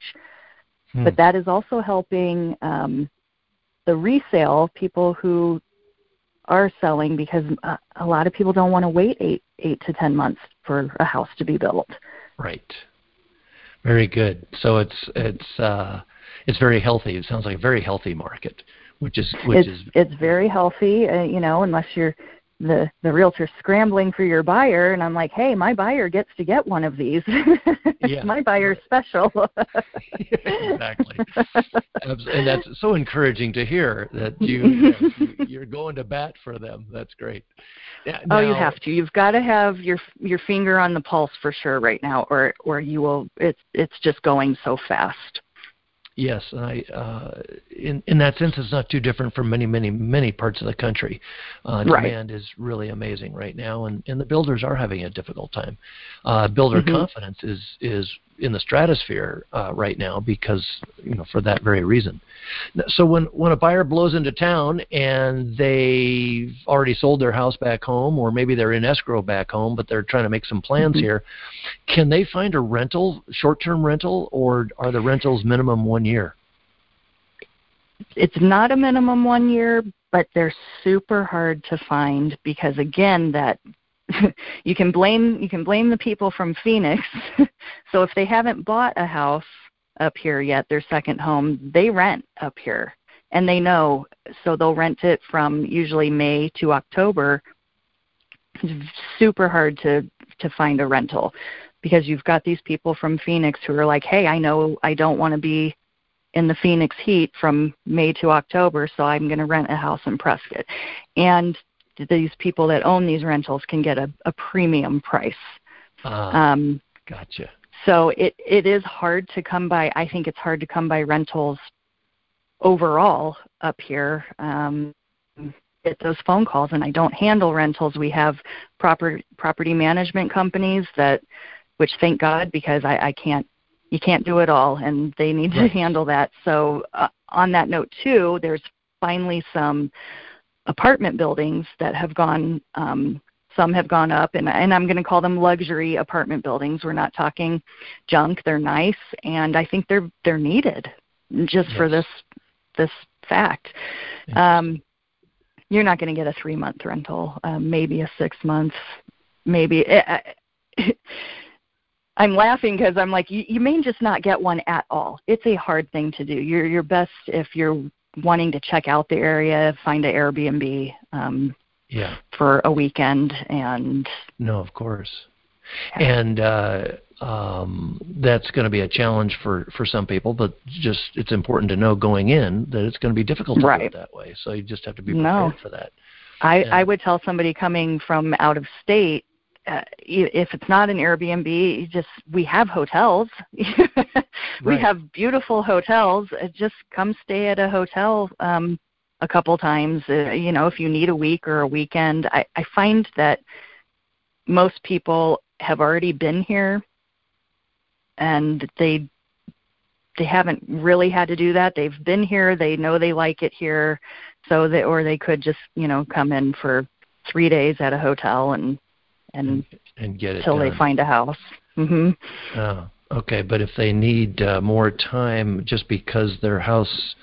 Hmm. But that is also helping um, the resale people who are selling because uh, a lot of people don't want to wait eight eight to ten months for a house to be built. Right. Very good. So it's it's uh, it's very healthy. It sounds like a very healthy market, which is which it's, is it's very healthy. Uh, you know, unless you're the the realtor scrambling for your buyer, and I'm like, hey, my buyer gets to get one of these. yeah. my buyer's special. exactly, and that's so encouraging to hear that you, you are going to bat for them. That's great. Now, oh, you have to. You've got to have your your finger on the pulse for sure right now, or or you will. It's it's just going so fast. Yes, and I, uh, in in that sense, it's not too different from many, many, many parts of the country. Uh, right. Demand is really amazing right now, and, and the builders are having a difficult time. Uh, builder mm-hmm. confidence is is in the stratosphere uh, right now because you know for that very reason. So when when a buyer blows into town and they've already sold their house back home, or maybe they're in escrow back home, but they're trying to make some plans mm-hmm. here, can they find a rental, short-term rental, or are the rentals minimum one year? It's not a minimum one year, but they're super hard to find because again that you can blame you can blame the people from Phoenix. so if they haven't bought a house up here yet, their second home, they rent up here. And they know, so they'll rent it from usually May to October. It's super hard to to find a rental because you've got these people from Phoenix who are like, "Hey, I know I don't want to be in the Phoenix heat from May to October, so I'm going to rent a house in Prescott." And these people that own these rentals can get a, a premium price. Uh, um, gotcha. So it it is hard to come by. I think it's hard to come by rentals overall up here. Um, get those phone calls, and I don't handle rentals. We have proper property management companies that, which thank God because I, I can't you can't do it all, and they need right. to handle that. So uh, on that note too, there's finally some apartment buildings that have gone um, some have gone up and, and i'm going to call them luxury apartment buildings we're not talking junk they're nice and i think they're they're needed just yes. for this this fact um, you're not going to get a three month rental um, maybe a six month maybe eh, eh, I'm laughing because I'm like, you, you may just not get one at all. It's a hard thing to do. You're your best if you're wanting to check out the area, find an Airbnb um, yeah. for a weekend, and no, of course, yeah. and uh, um, that's going to be a challenge for for some people. But just it's important to know going in that it's going to be difficult to right. do it that way. So you just have to be prepared no. for that. I, and, I would tell somebody coming from out of state uh, if it's not an Airbnb, just we have hotels. we have beautiful hotels. Uh, just come stay at a hotel um, a couple times. Uh, you know, if you need a week or a weekend, I, I find that most people have already been here, and they they haven't really had to do that. They've been here. They know they like it here, so they or they could just you know come in for three days at a hotel and and and get it until they find a house. Mhm. Oh, okay. But if they need uh, more time, just because their house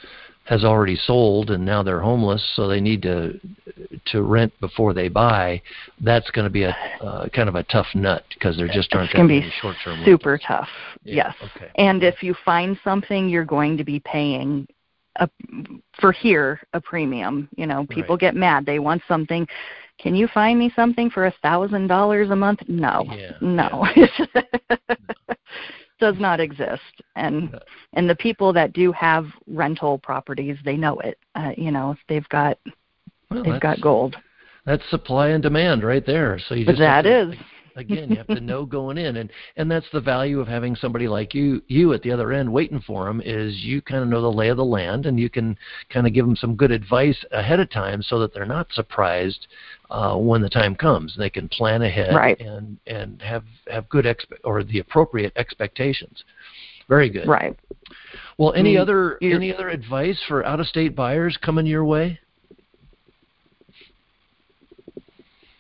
has already sold and now they're homeless, so they need to to rent before they buy. That's going to be a uh, kind of a tough nut because there just aren't going to be short term. Super rentals. tough. Yeah, yes. Okay. And if you find something, you're going to be paying a, for here a premium. You know, people right. get mad. They want something can you find me something for a thousand dollars a month? No, Yeah, no, does not exist. And and the people that do have rental properties, they know it. Uh, you know, they've got Well, they've got gold. that's supply and demand right there. So you just That is. Again you have to know going in. And and that's the value of having somebody like you you at the other end waiting for them is you kind of know the lay of the land and you can kind of give them some good advice ahead of time so that they're not surprised uh, when the time comes. They can plan ahead Right. and and have have good expe- or the appropriate expectations. Very good. Right. well any Mm, other any other advice for out of state buyers coming your way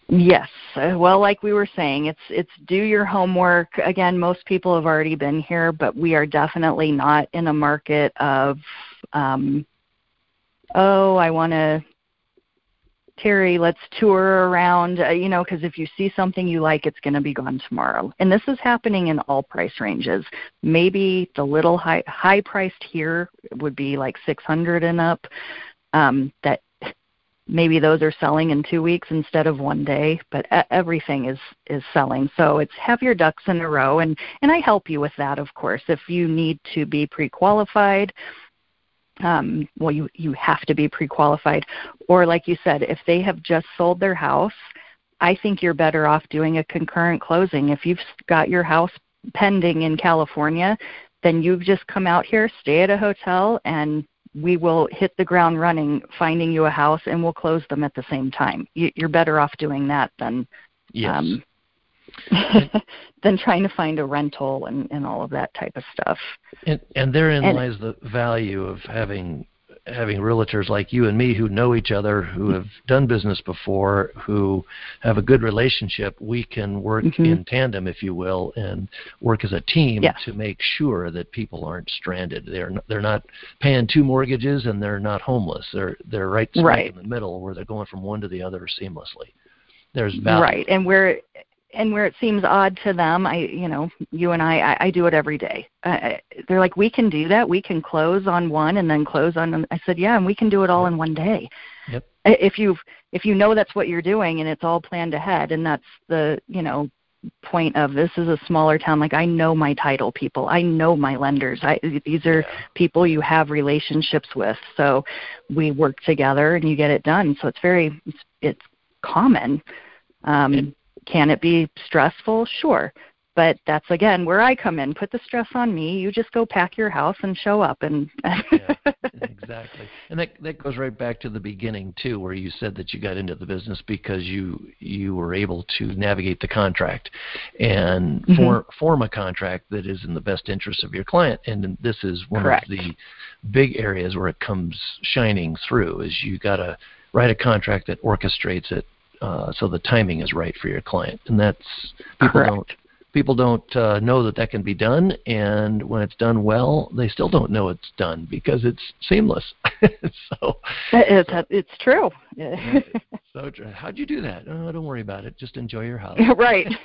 Yes. Uh, Well, like we were saying, it's it's do your homework. Again, most people have already been here, but we are definitely not in a market of um oh, I want to Terry, let's tour around, uh, you know, because if you see something you like, it's going to be gone tomorrow. And this is happening in all price ranges. Maybe the little high high priced here would be like 600 and up. Um, that maybe those are selling in two weeks instead of one day but everything is is selling. So it's have your ducks in a row and and i help you with that of course. If you need to be pre-qualified um, well you you have to be pre-qualified. Or like you said if they have just sold their house i think you're better off doing a concurrent closing. If you've got your house pending in california then you've just come out here stay at a hotel and we will hit the ground running finding you a house and we'll close them at the same time. You, you're better off doing that than yes um, than trying to find a rental and, and all of that type of stuff. And and therein And- lies the value of having having realtors like you and me who know each other, who have done business before, who have a good relationship. We can work Mhm. in tandem, if you will, and work as a team Yes. to make sure that people aren't stranded. They're n- they're not paying two mortgages and they're not homeless. They're they're right Right. in the middle where they're going from one to the other seamlessly. There's value. Right. And where and where it seems odd to them, I you know, you and I, I, I do it every day. Uh, they're like, we can do that. We can close on one and then close on. I said, yeah, and we can do it all in one day. Yep. If you if you know that's what you're doing and it's all planned ahead, and that's the you know point of this is a smaller town. Like I know my title people, I know my lenders. I these are Yeah. people you have relationships with, so we work together and you get it done. So it's very it's, it's common. Um, And- can it be stressful? Sure. But that's again where I come in. Put the stress on me. You just go pack your house and show up and yeah, exactly. And that that goes right back to the beginning too, where you said that you got into the business because you you were able to navigate the contract and Mhm. form form a contract that is in the best interest of your client. And this is one Correct. of the big areas where it comes shining through. Is you got to write a contract that orchestrates it uh, so the timing is right for your client, and that's people Correct. don't people don't uh, know that that can be done. And when it's done well they still don't know it's done because it's seamless. So it's, it's true. so how'd you do that? Oh, don't worry about it. Just enjoy your house right.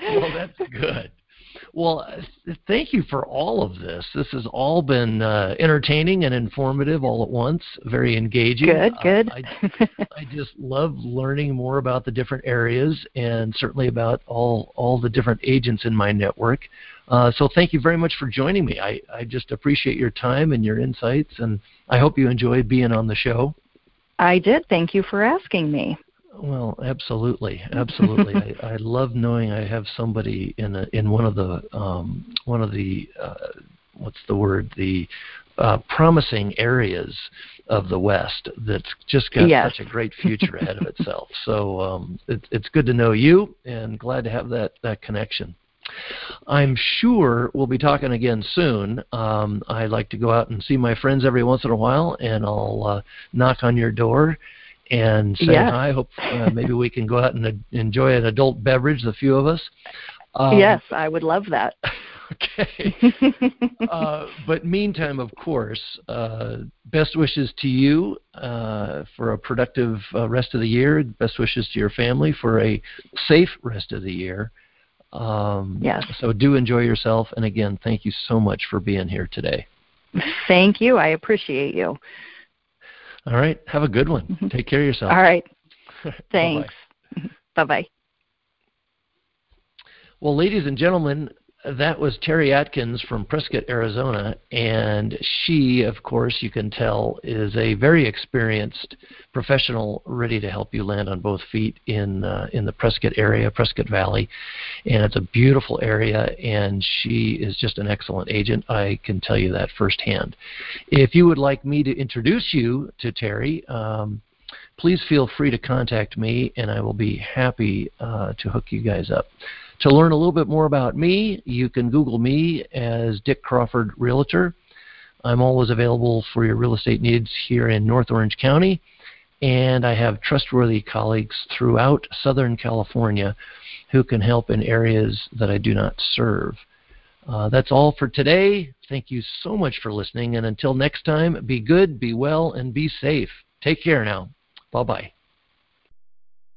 well that's good well uh, thank you for all of this this has all been uh, entertaining and informative all at once very engaging good, good. I, I just love learning more about the different areas and certainly about all all the different agents in my network. Uh, so thank you very much for joining me. I, I just appreciate your time and your insights, and I hope you enjoyed being on the show. I did. Thank you for asking me. Well, absolutely, absolutely. I, I love knowing I have somebody in a, in one of the um, one of the uh, what's the word the uh, promising areas of the West that's just got Yes. such a great future ahead of itself. So um, it, it's good to know you, and glad to have that that connection. I'm sure we'll be talking again soon. Um, I like to go out and see my friends every once in a while, and I'll uh, knock on your door and say Yes. hi. Hope uh, maybe we can go out and uh, enjoy an adult beverage, the few of us. Um, yes, I would love that. Okay. uh, but meantime, of course, uh, best wishes to you uh, for a productive uh, rest of the year. Best wishes to your family for a safe rest of the year. Um, Yes. So do enjoy yourself. And again, thank you so much for being here today. Thank you. I appreciate you. All right. Have a good one. Mhm. Take care of yourself. All right. Thanks. Bye bye. Well, ladies and gentlemen, that was Terry Atkins from Prescott, Arizona, and she, of course, you can tell, is a very experienced professional, ready to help you land on both feet in uh, in the Prescott area, Prescott Valley, and it's a beautiful area. And she is just an excellent agent. I can tell you that firsthand. If you would like me to introduce you to Terry. Um, please feel free to contact me, and I will be happy uh, to hook you guys up. To learn a little bit more about me, you can Google me as Dick Crawford Realtor. I'm always available for your real estate needs here in North Orange County, and I have trustworthy colleagues throughout Southern California who can help in areas that I do not serve. Uh, that's all for today. Thank you so much for listening, and until next time, be good, be well, and be safe. Take care now. Bye bye.